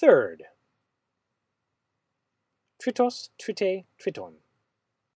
Third. Tritos, trite, triton.